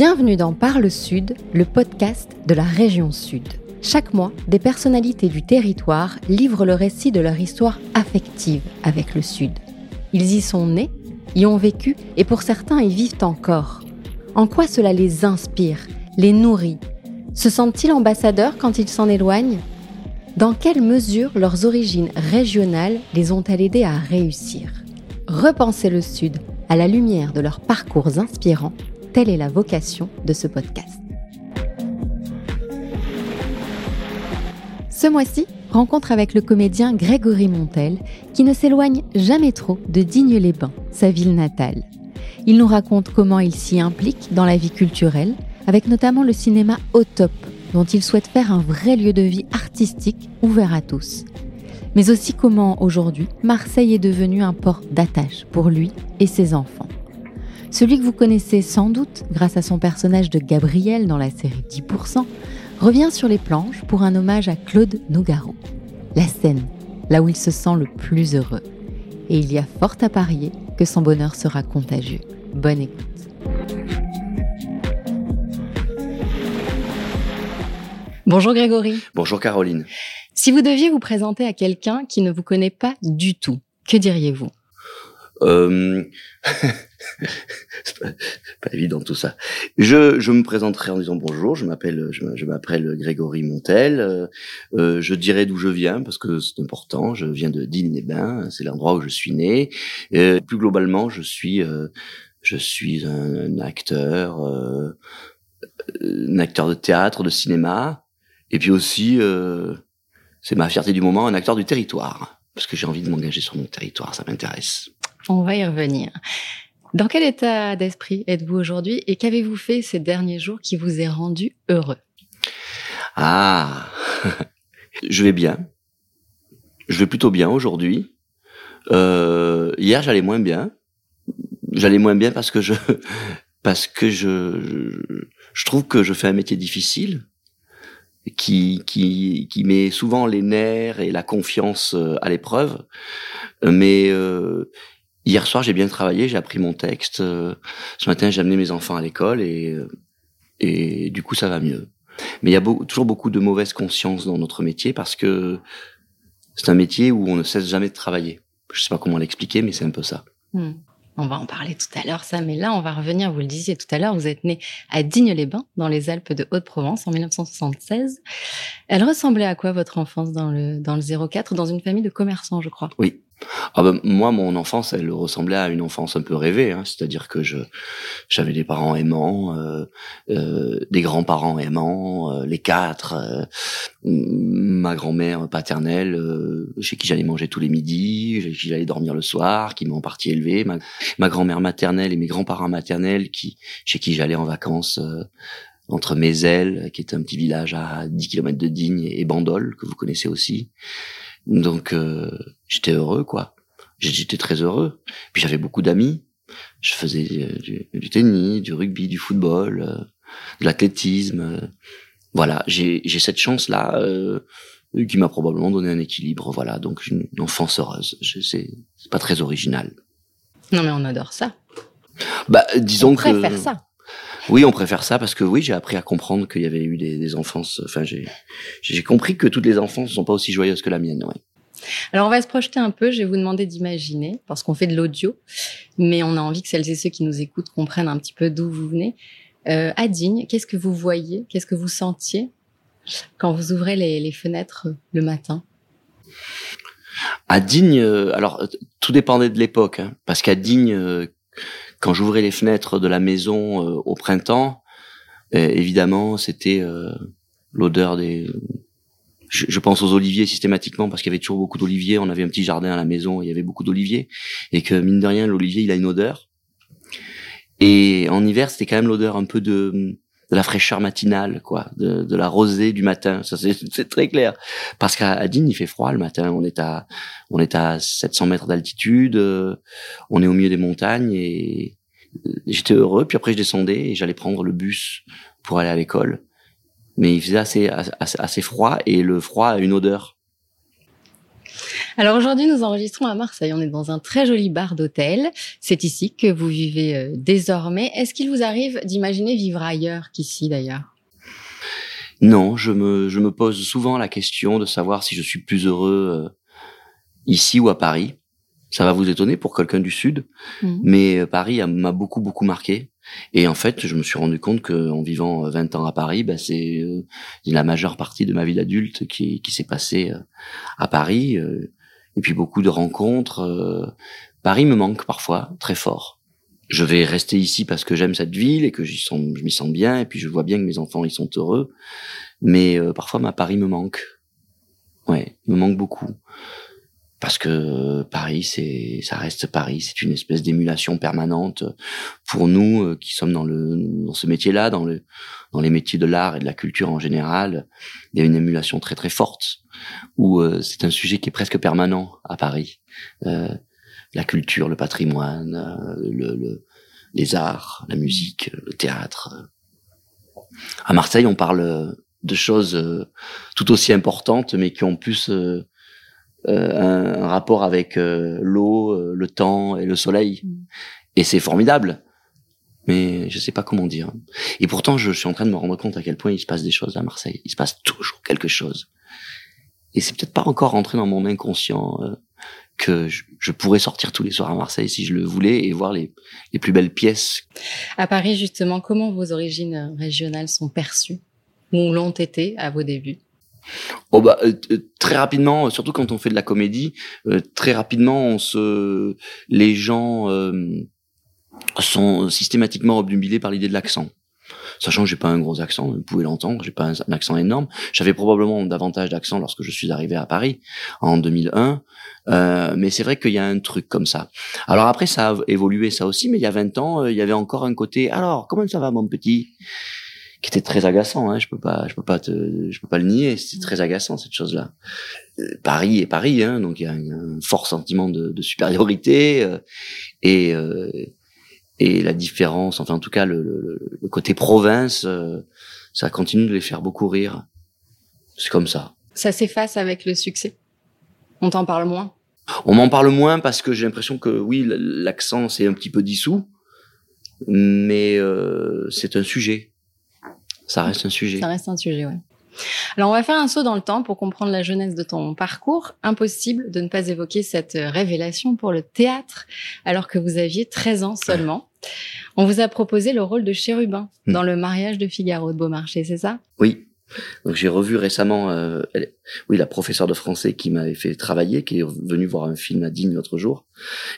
Bienvenue dans Parle Sud, le podcast de la région Sud. Chaque mois, des personnalités du territoire livrent le récit de leur histoire affective avec le Sud. Ils y sont nés, y ont vécu et pour certains y vivent encore. En quoi cela les inspire, les nourrit? Se sentent-ils ambassadeurs quand ils s'en éloignent? Dans quelle mesure leurs origines régionales les ont-elles aidés à réussir? Repenser le Sud à la lumière de leurs parcours inspirants Telle est la vocation de ce podcast. Ce mois-ci, rencontre avec le comédien Grégory Montel, qui ne s'éloigne jamais trop de Digne-les-Bains, sa ville natale. Il nous raconte comment il s'y implique dans la vie culturelle, avec notamment le cinéma au top, dont il souhaite faire un vrai lieu de vie artistique ouvert à tous. Mais aussi comment aujourd'hui Marseille est devenu un port d'attache pour lui et ses enfants. Celui que vous connaissez sans doute grâce à son personnage de Gabriel dans la série 10%, revient sur les planches pour un hommage à Claude Nougaro. La scène, là où il se sent le plus heureux. Et il y a fort à parier que son bonheur sera contagieux. Bonne écoute. Bonjour Grégory. Bonjour Caroline. Si vous deviez vous présenter à quelqu'un qui ne vous connaît pas du tout, que diriez-vous? Euh... c'est pas, évident tout ça. Je, je me présenterai en disant bonjour. Je m'appelle je, m'appelle Grégory Montel. Euh, euh, je dirai d'où je viens parce que c'est important. Je viens de Digne-les-Bains. C'est l'endroit où je suis né. Et plus globalement, je suis euh, je suis un, acteur, euh, un acteur de théâtre, de cinéma, et puis aussi c'est ma fierté du moment, un acteur du territoire parce que j'ai envie de m'engager sur mon territoire. Ça m'intéresse. On va y revenir. Dans quel état d'esprit êtes-vous aujourd'hui et qu'avez-vous fait ces derniers jours qui vous est rendu heureux? Ah, je vais bien. Je vais plutôt bien aujourd'hui. Euh, hier, j'allais moins bien. J'allais moins bien parce que je parce que je, je, trouve que je fais un métier difficile qui qui qui met souvent les nerfs et la confiance euh, à l'épreuve. Mais euh, Hier soir, j'ai bien travaillé, j'ai appris mon texte. Euh, ce matin, j'ai amené mes enfants à l'école et, euh, et du coup, ça va mieux. Mais il y a toujours beaucoup de mauvaise conscience dans notre métier parce que c'est un métier où on ne cesse jamais de travailler. Je sais pas comment l'expliquer, mais c'est un peu ça. Hmm. On va en parler tout à l'heure, ça, mais là, on va revenir, vous le disiez tout à l'heure, vous êtes né à Digne-les-Bains, dans les Alpes de Haute-Provence, en 1976. Elle ressemblait à quoi, votre enfance dans le, dans le 04, dans une famille de commerçants, je crois? Oui, ah ben, moi, mon enfance, elle ressemblait à une enfance un peu rêvée. Hein. C'est-à-dire que je, j'avais des parents aimants, euh, euh, des grands-parents aimants, euh, les quatre, euh, ma grand-mère paternelle, euh, chez qui j'allais manger tous les midis, chez qui j'allais dormir le soir, qui m'a en partie élevé, ma, ma grand-mère maternelle et mes grands-parents maternels, qui, chez qui j'allais en vacances entre Mézel, qui est un petit village à 10 km de Digne, et Bandol, que vous connaissez aussi. Donc euh, j'étais heureux, quoi. J'étais très heureux. Puis j'avais beaucoup d'amis. Je faisais du, du, tennis, du rugby, du football, euh, de l'athlétisme. voilà, j'ai cette chance-là euh, qui m'a probablement donné un équilibre. Voilà, donc une, enfance heureuse. C'est pas très original. Non, mais on adore ça. Bah, disons on que. préfère ça. Oui, on préfère ça parce que oui, j'ai appris à comprendre qu'il y avait eu des, des enfances. Enfin, j'ai compris que toutes les enfances ne sont pas aussi joyeuses que la mienne. Ouais. Alors, on va se projeter un peu. Je vais vous demander d'imaginer, parce qu'on fait de l'audio, mais on a envie que celles et ceux qui nous écoutent comprennent un petit peu d'où vous venez. Euh, à Digne, qu'est-ce que vous voyez Qu'est-ce que vous sentiez quand vous ouvrez les, les fenêtres le matin? À Digne, euh, alors tout dépendait de l'époque, hein, parce qu'à Digne, euh, quand j'ouvrais les fenêtres de la maison euh, au printemps, euh, évidemment, c'était euh, l'odeur des. Je, je, pense aux oliviers systématiquement parce qu'il y avait toujours beaucoup d'oliviers. On avait un petit jardin à la maison, il y avait beaucoup d'oliviers et que mine de rien, l'olivier il a une odeur. Et en hiver, c'était quand même l'odeur un peu de de la fraîcheur matinale, quoi, de, de la rosée du matin. Ça, c'est très clair. Parce qu'à Digne, il fait froid le matin. On est à, on est à 700 mètres d'altitude. Euh, on est au milieu des montagnes et euh, j'étais heureux. Puis après, je descendais et j'allais prendre le bus pour aller à l'école. Mais il faisait assez, assez, assez froid et le froid a une odeur. Alors aujourd'hui, nous enregistrons à Marseille. On est dans un très joli bar d'hôtel. C'est ici que vous vivez euh, désormais. Est-ce qu'il vous arrive d'imaginer vivre ailleurs qu'ici d'ailleurs? Non, je me, je me pose souvent la question de savoir si je suis plus heureux euh, ici ou à Paris. Ça va vous étonner pour quelqu'un du Sud, mmh. mais euh, Paris m'a beaucoup, beaucoup marqué. Et en fait, je me suis rendu compte qu'en vivant 20 ans à Paris, bah, c'est la majeure partie de ma vie d'adulte qui, qui s'est passée à Paris et puis beaucoup de rencontres. Euh, Paris me manque parfois très fort. Je vais rester ici parce que j'aime cette ville et que sens, je m'y sens bien et puis je vois bien que mes enfants y sont heureux. Mais euh, parfois ma Paris me manque. Ouais, me manque beaucoup parce que Paris, c'est, ça reste Paris. C'est une espèce d'émulation permanente pour nous euh, qui sommes dans le, dans ce métier-là, dans le, dans les métiers de l'art et de la culture en général. Il y a une émulation très très forte où euh, c'est un sujet qui est presque permanent à Paris. Euh, la culture, le patrimoine, euh, le, le, les arts, la musique, le théâtre. À Marseille, on parle de choses tout aussi importantes, mais qui ont plus euh, un, rapport avec euh, l'eau, euh, le temps et le soleil. Mm. Et c'est formidable. Mais je sais pas comment dire. Et pourtant, je, suis en train de me rendre compte à quel point il se passe des choses à Marseille. Il se passe toujours quelque chose. Et c'est peut-être pas encore rentré dans mon inconscient que je, pourrais sortir tous les soirs à Marseille si je le voulais et voir les, les plus belles pièces. À Paris, justement, comment vos origines régionales sont perçues ou l'ont été à vos débuts? Oh bah euh, euh, très rapidement, surtout quand on fait de la comédie, euh, très rapidement on se, les gens sont systématiquement obnubilés par l'idée de l'accent. Sachant que j'ai pas un gros accent, vous pouvez l'entendre, j'ai pas un, accent énorme. J'avais probablement davantage d'accent lorsque je suis arrivé à Paris en 2001, mais c'est vrai qu'il y a un truc comme ça. Alors après ça a évolué ça aussi, mais il y a 20 ans, il y avait encore un côté. Alors comment ça va mon petit? Qui était très agaçant. Hein, je peux pas, je peux pas te, je peux pas le nier. C'est très agaçant cette chose-là. Euh, Paris est Paris, hein, donc il y a un, fort sentiment de, de supériorité euh, et euh, et la différence, enfin en tout cas le, le, le côté province, euh, ça continue de les faire beaucoup rire. C'est comme ça. Ça s'efface avec le succès? On t'en parle moins? On m'en parle moins parce que j'ai l'impression que oui, l'accent c'est un petit peu dissous, mais c'est un sujet ça reste un sujet. Ça reste un sujet, ouais. Alors, on va faire un saut dans le temps pour comprendre la jeunesse de ton parcours. Impossible de ne pas évoquer cette révélation pour le théâtre alors que vous aviez 13 ans seulement. On vous a proposé le rôle de chérubin hmm. dans le mariage de Figaro de Beaumarchais, c'est ça? Oui. Donc j'ai revu récemment, euh, oui, la professeure de français qui m'avait fait travailler, qui est venue voir un film à Digne l'autre jour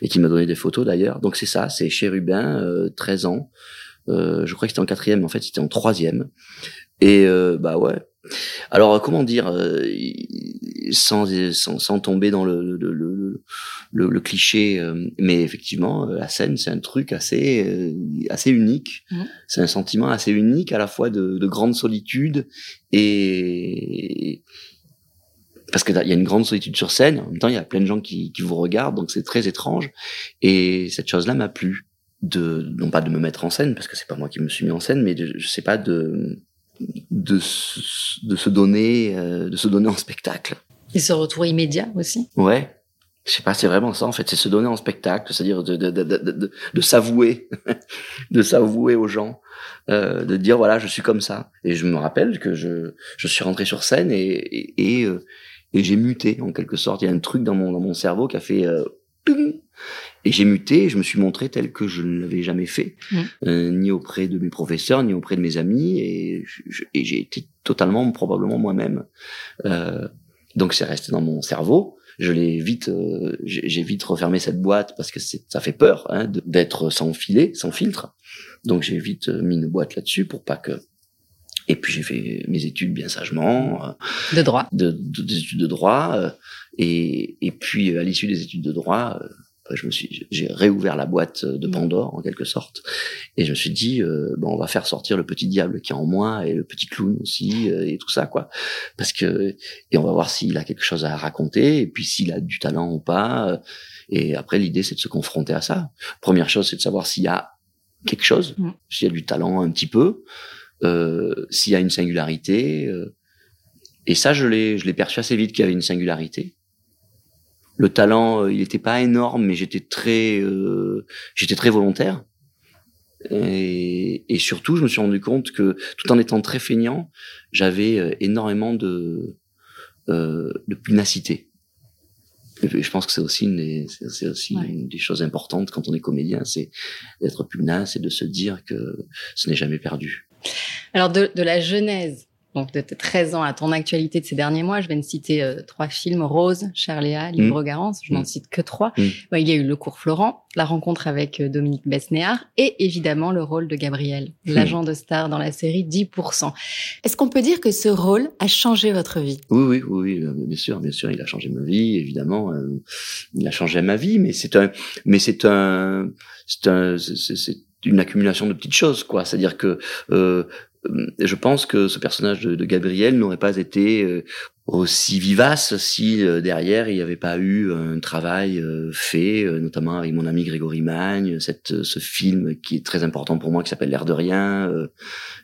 et qui m'a donné des photos d'ailleurs. Donc c'est ça, c'est chérubin, euh, 13 ans. Euh, je crois que c'était en quatrième, mais en fait c'était en troisième. Et euh, bah ouais. Alors comment dire, euh, sans, sans, sans tomber dans le le, le, le, le cliché, euh, mais effectivement la scène c'est un truc assez assez unique. Mmh. C'est un sentiment assez unique à la fois de, de grande solitude et parce qu'il y a une grande solitude sur scène. En même temps, il y a plein de gens qui, qui vous regardent, donc c'est très étrange. Et cette chose-là m'a plu de non pas de me mettre en scène parce que c'est pas moi qui me suis mis en scène mais je sais pas de de, de se donner euh, de se donner en spectacle. Et ce retour immédiat aussi? Ouais. Je sais pas c'est vraiment ça en fait. C'est se donner en spectacle c'est-à-dire de de, de, de, de s'avouer de s'avouer aux gens euh, de dire voilà je suis comme ça. Et je me rappelle que je je suis rentré sur scène et et, et, euh, et j'ai muté en quelque sorte. Il y a un truc dans mon dans mon cerveau qui a fait euh, et j'ai muté, je me suis montré tel que je ne l'avais jamais fait, mmh. euh, ni auprès de mes professeurs, ni auprès de mes amis, et, j'ai été totalement, probablement moi-même. Euh, donc c'est resté dans mon cerveau. Je l'ai vite, euh, j'ai vite refermé cette boîte parce que ça fait peur hein, d'être sans filet, sans filtre. Donc j'ai vite mis une boîte là-dessus pour pas que. Et puis j'ai fait mes études bien sagement. De droit. De, des études de droit. et, et puis à l'issue des études de droit je me suis, j'ai réouvert la boîte de. Pandore en quelque sorte, et je me suis dit, euh, bon, on va faire sortir le petit diable qui est en moi et le petit clown aussi euh, et tout ça quoi, parce que et on va voir s'il a quelque chose à raconter et puis s'il a du talent ou pas. Euh, et après l'idée c'est de se confronter à ça. Première chose c'est de savoir s'il y a quelque chose, s'il y a du talent un petit peu, euh, s'il y a une singularité. et ça je l'ai, je l'ai perçu assez vite qu'il y avait une singularité. Le talent, il n'était pas énorme, mais j'étais très, j'étais très volontaire. Et, et, surtout, je me suis rendu compte que tout en étant très feignant, j'avais énormément de, de punacité. Je pense que c'est aussi, une c'est aussi une des choses importantes quand on est comédien, c'est d'être pugnace et de se dire que ce n'est jamais perdu. Alors de, de la genèse donc de tes 13 ans à ton actualité de ces derniers mois, je vais ne citer euh, trois films Rose, Charléa, Libre mmh. Garance, je n'en mmh. cite que trois. Mmh. il y a eu Le cours Florent, la rencontre avec euh, Dominique Besnéard et évidemment le rôle de Gabriel, l'agent de star dans la série 10%. Est-ce qu'on peut dire que ce rôle a changé votre vie? Oui, oui, oui, oui, bien sûr, bien sûr, il a changé ma vie, évidemment, euh, il a changé ma vie, mais c'est un, mais c'est un, c'est un, c'est une accumulation de petites choses, quoi. C'est-à-dire que euh, je pense que ce personnage de, Gabriel n'aurait pas été euh, aussi vivace si euh, derrière il n'y avait pas eu un travail euh, fait, notamment avec mon ami Grégory Magne, ce film qui est très important pour moi qui s'appelle L'air de rien,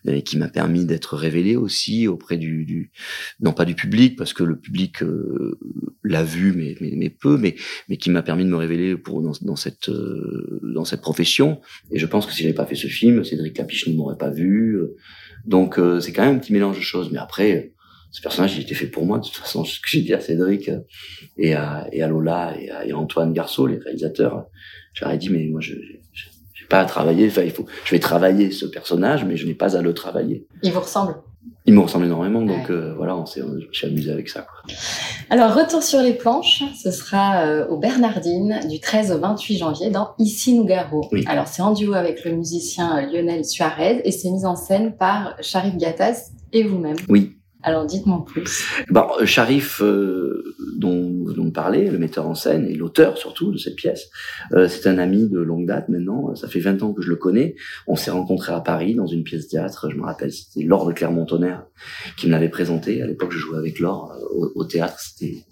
et qui m'a permis d'être révélé aussi auprès du, non pas du public parce que le public l'a vu mais, peu, mais qui m'a permis de me révéler pour dans, cette dans cette profession. Et je pense que si j'avais pas fait ce film, Cédric Capiche ne m'aurait pas vu. Donc euh, c'est quand même un petit mélange de choses. Mais après, ce personnage, il était fait pour moi. De toute façon, ce que j'ai dit à Cédric euh, et à, et à Lola et à, Antoine Garceau, les réalisateurs, j'aurais dit, mais moi, je n'ai pas à travailler. Enfin, il faut, je vais travailler ce personnage, mais je n'ai pas à le travailler. Il vous ressemble il me ressemble énormément, donc euh, voilà, on s'est, amusé avec ça. Quoi. Alors, retour sur les planches, ce sera euh, au Bernardine du 13 au 28 janvier dans Ici Nougaro. Oui. Alors, c'est en duo avec le musicien euh, Lionel Suarez et c'est mis en scène par Sharif Gattas et vous-même. Oui. Alors dites-moi plus. Bon, Sharif, euh, dont vous parlez, le metteur en scène et l'auteur surtout de cette pièce, euh, c'est un ami de longue date maintenant. Ça fait 20 ans que je le connais. On s'est rencontrés à Paris dans une pièce de théâtre. Je me rappelle, c'était Laure de Clermont-Tonnerre qui me l'avait présenté. À l'époque, je jouais avec Laure euh, au, théâtre. C'était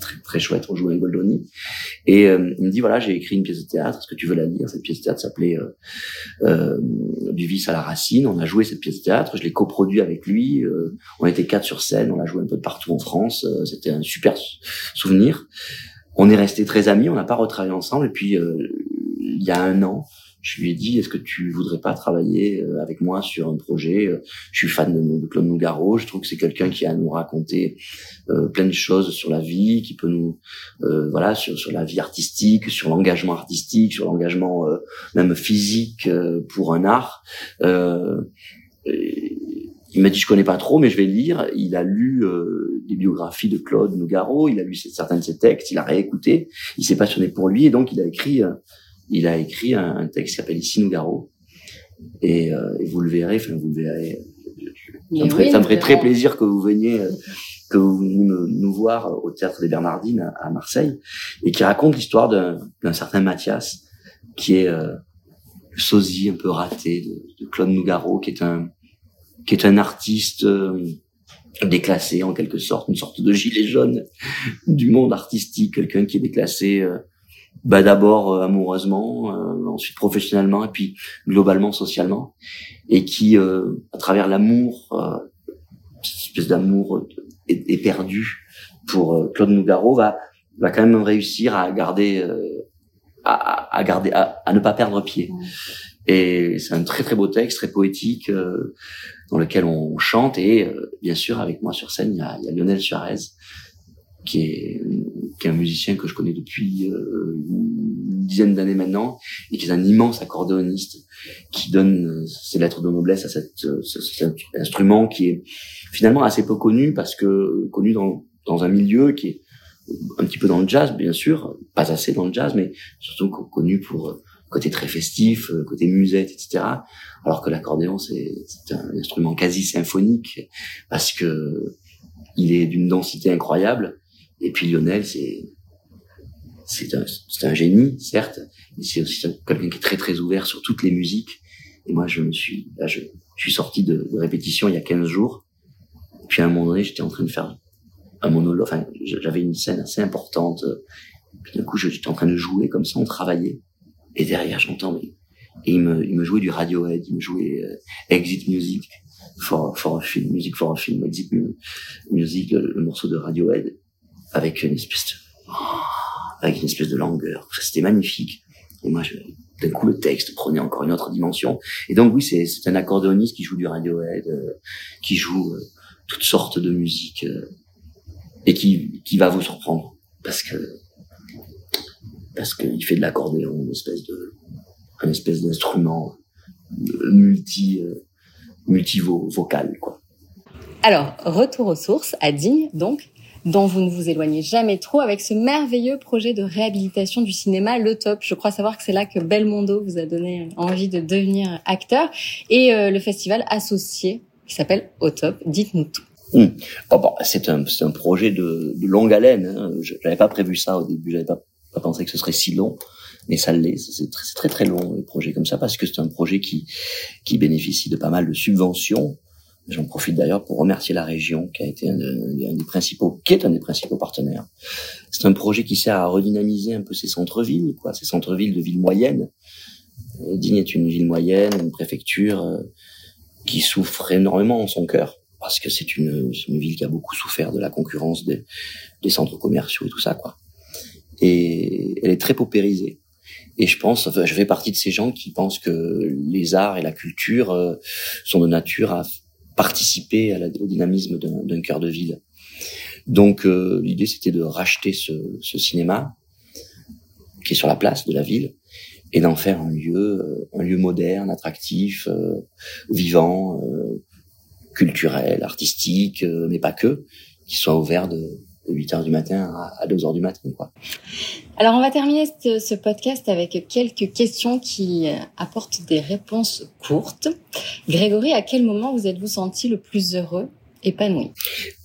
très, très chouette. On jouait avec Goldoni. Et il me dit voilà, j'ai écrit une pièce de théâtre. Est-ce que tu veux la lire? Cette pièce de théâtre s'appelait Du vice à la racine. On a joué cette pièce de théâtre. Je l'ai coproduit avec lui. on était quatre sur scène, on l'a joué un peu partout en France, euh, c'était un super souvenir. On est resté très amis, on n'a pas retravaillé ensemble, et puis euh, il y a un an, je lui ai dit est-ce que tu voudrais pas travailler euh, avec moi sur un projet? Je suis fan de, Claude Nougaro, je trouve que c'est quelqu'un qui a à nous raconter plein de choses sur la vie, qui peut nous voilà sur sur la vie artistique, sur l'engagement artistique, sur l'engagement même physique pour un art. Et, il m'a dit je connais pas trop, mais je vais lire. Il a lu euh, des biographies de Claude Nougaro, il a lu certains de ses textes, il a réécouté, il s'est passionné pour lui. Et donc il a écrit, euh, il a écrit un, texte qui s'appelle Ici Nougaro. Et, euh, et, vous le verrez, enfin vous le verrez. Ça me, ferait, ça me ferait très plaisir que vous veniez, que vous veniez nous voir au théâtre des Bernardines à, Marseille et qui raconte l'histoire d'un certain Mathias qui est le sosie un peu raté de, de Claude Nougaro, qui est un qui est un artiste euh, déclassé en quelque sorte, une sorte de gilet jaune du monde artistique, quelqu'un qui est déclassé euh, bah d'abord euh, amoureusement, ensuite professionnellement et puis globalement socialement, et qui à travers l'amour, cette espèce d'amour éperdu pour Claude Nougaro va va quand même réussir à garder à, à, garder à, à, ne pas perdre pied. Et c'est un très très beau texte, très poétique dans lequel on chante. Et euh, bien sûr avec moi sur scène il y a, il y a Lionel Suarez qui est, qui est un musicien que je connais depuis euh, une dizaine d'années maintenant et qui est un immense accordéoniste qui donne euh, ses lettres de noblesse à cette, cet instrument qui est finalement assez peu connu parce que connu dans, dans un milieu qui est un petit peu dans le jazz bien sûr pas assez dans le jazz mais surtout connu pour côté très festif, euh, côté musette, etc. Alors que l'accordéon, c'est un instrument quasi symphonique parce que il est d'une densité incroyable. Et puis Lionel, c'est c'est un, un génie, certes, c'est aussi quelqu'un qui est très très ouvert sur toutes les musiques. Et moi, je me suis, là, je, suis sorti de, de, répétition il y a 15 jours. Puis à un moment donné, j'étais en train de faire un monologue. Enfin, j'avais une scène assez importante. Puis d'un coup, j'étais en train de jouer comme ça, on travaillait. Et derrière, j'entends, et il me, il me jouait du Radiohead, il me jouait euh, Exit Music for, for a film, Music for a film, Exit Music, le, morceau de Radiohead, avec une espèce de, oh, avec une espèce de langueur. c'était magnifique. Et moi, d'un coup, le texte prenait encore une autre dimension. Et donc, oui, c'est, un accordéoniste qui joue du Radiohead, euh, qui joue euh, toutes sortes de musique euh, et qui, qui va vous surprendre parce que parce qu'il fait de l'accordéon, une espèce de un espèce d'instrument multi multi vocal quoi. Alors, retour aux sources, à Digne, donc, dont vous ne vous éloignez jamais trop avec ce merveilleux projet de réhabilitation du cinéma, Le Top. Je crois savoir que c'est là que Belmondo vous a donné envie de devenir acteur et euh, le festival associé qui s'appelle Au Top. Dites-nous tout. Hum. Oh, bon, c'est un, projet de, longue haleine. Hein. Je n'avais pas prévu ça au début, j'avais pas, pas pensé que ce serait si long mais ça l'est. C'est très, très très long les projets comme ça parce que c'est un projet qui qui bénéficie de pas mal de subventions J'en profite d'ailleurs pour remercier la région qui a été un, des principaux, qui est un des principaux partenaires. C'est un projet qui sert à redynamiser un peu ces centres-villes, quoi, ces centres-villes de villes moyennes. Euh, Digne est une ville moyenne, une préfecture euh, qui souffre énormément en son cœur parce que c'est une, une, ville qui a beaucoup souffert de la concurrence des, centres commerciaux et tout ça, quoi. Et elle est très paupérisée. Et je pense, je fais partie de ces gens qui pensent que les arts et la culture euh, sont de nature à participer à la, au dynamisme d'un cœur de ville. Donc euh, l'idée c'était de racheter ce, ce, cinéma qui est sur la place de la ville et d'en faire un lieu, euh, un lieu moderne, attractif, euh, vivant, culturel, artistique, mais pas que, qui soit ouvert de, 8 heures du matin à 2 heures du matin. Quoi. Alors, on va terminer ce, ce, podcast avec quelques questions qui apportent des réponses courtes. Grégory, à quel moment vous êtes-vous senti le plus heureux épanoui?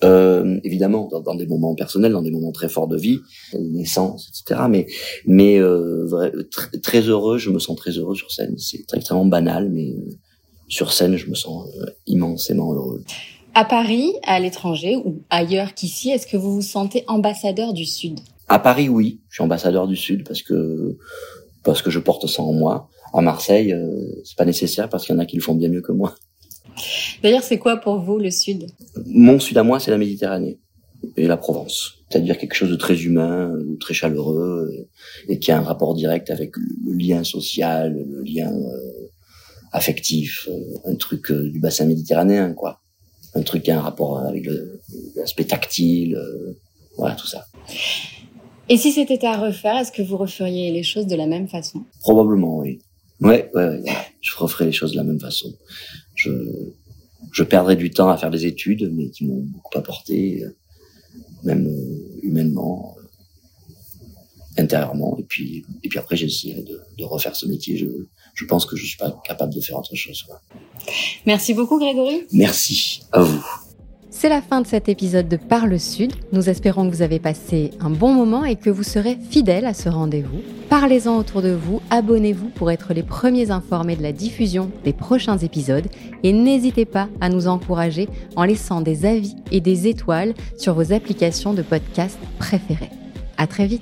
Euh, Évidemment, dans, dans, des moments personnels, dans des moments très forts de vie, naissance, etc. Mais, mais euh, vrai, très heureux, je me sens très heureux sur scène. C'est extrêmement banal, mais euh, sur scène, je me sens euh, immensément heureux. À Paris, à l'étranger ou ailleurs qu'ici, est-ce que vous vous sentez ambassadeur du Sud? À Paris, oui, je suis ambassadeur du Sud parce que parce que je porte ça en moi. À Marseille, euh, c'est pas nécessaire parce qu'il y en a qui le font bien mieux que moi. D'ailleurs, c'est quoi pour vous le Sud? Mon Sud à moi, c'est la Méditerranée et la Provence. C'est-à-dire quelque chose de très humain, très chaleureux, et qui a un rapport direct avec le lien social, le lien euh, affectif, euh, un truc du bassin méditerranéen, quoi un truc qui a un rapport avec l'aspect tactile, euh, voilà tout ça. Et si c'était à refaire, est-ce que vous referiez les choses de la même façon? Probablement, oui. Ouais, ouais, ouais, je referais les choses de la même façon. Je, je perdrais du temps à faire des études, mais qui m'ont beaucoup apporté, euh, même euh, humainement, intérieurement. Et puis, et puis après, j'essaierai de, de refaire ce métier. Je, je pense que je suis pas capable de faire autre chose. Quoi. Merci beaucoup, Grégory. Merci à vous. C'est la fin de cet épisode de Parle Sud. Nous espérons que vous avez passé un bon moment et que vous serez fidèles à ce rendez-vous. Parlez-en autour de vous, abonnez-vous pour être les premiers informés de la diffusion des prochains épisodes et n'hésitez pas à nous encourager en laissant des avis et des étoiles sur vos applications de podcast préférées. À très vite.